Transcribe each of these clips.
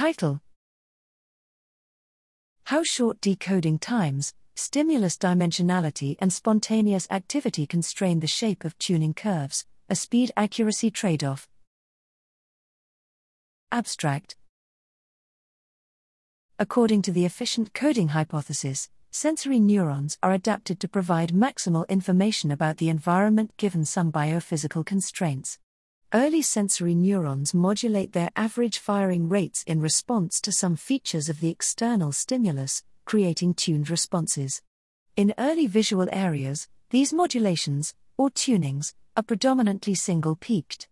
Title How short decoding times, stimulus dimensionality, and spontaneous activity constrain the shape of tuning curves, a speed accuracy trade off. Abstract According to the efficient coding hypothesis, sensory neurons are adapted to provide maximal information about the environment given some biophysical constraints. Early sensory neurons modulate their average firing rates in response to some features of the external stimulus, creating tuned responses. In early visual areas, these modulations, or tunings, are predominantly single peaked.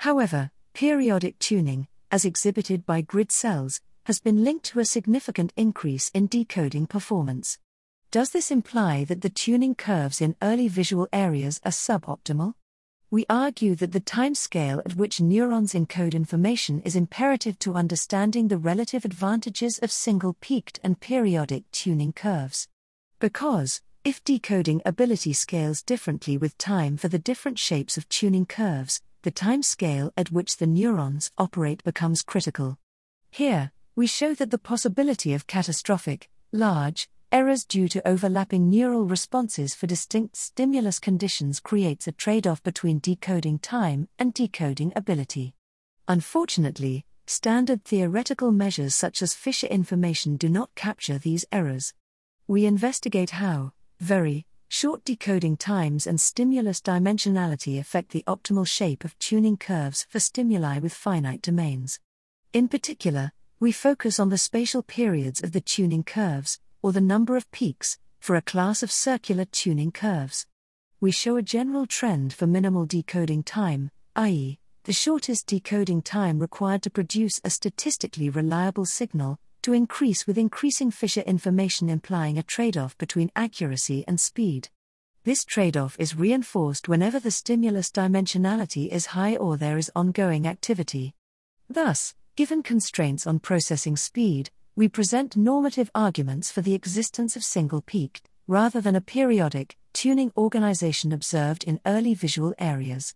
However, periodic tuning, as exhibited by grid cells, has been linked to a significant increase in decoding performance. Does this imply that the tuning curves in early visual areas are suboptimal? We argue that the timescale at which neurons encode information is imperative to understanding the relative advantages of single peaked and periodic tuning curves. Because, if decoding ability scales differently with time for the different shapes of tuning curves, the timescale at which the neurons operate becomes critical. Here, we show that the possibility of catastrophic, large, errors due to overlapping neural responses for distinct stimulus conditions creates a trade off between decoding time and decoding ability. Unfortunately, standard theoretical measures such as Fisher information do not capture these errors. We investigate how, very, short decoding times and stimulus dimensionality affect the optimal shape of tuning curves for stimuli with finite domains. In particular, we focus on the spatial periods of the tuning curves, or the number of peaks, for a class of circular tuning curves. We show a general trend for minimal decoding time, i.e., the shortest decoding time required to produce a statistically reliable signal, to increase with increasing Fisher information, implying a trade off between accuracy and speed. This trade off is reinforced whenever the stimulus dimensionality is high or there is ongoing activity. Thus, Given constraints on processing speed, we present normative arguments for the existence of single peaked, rather than a periodic, tuning organization observed in early visual areas.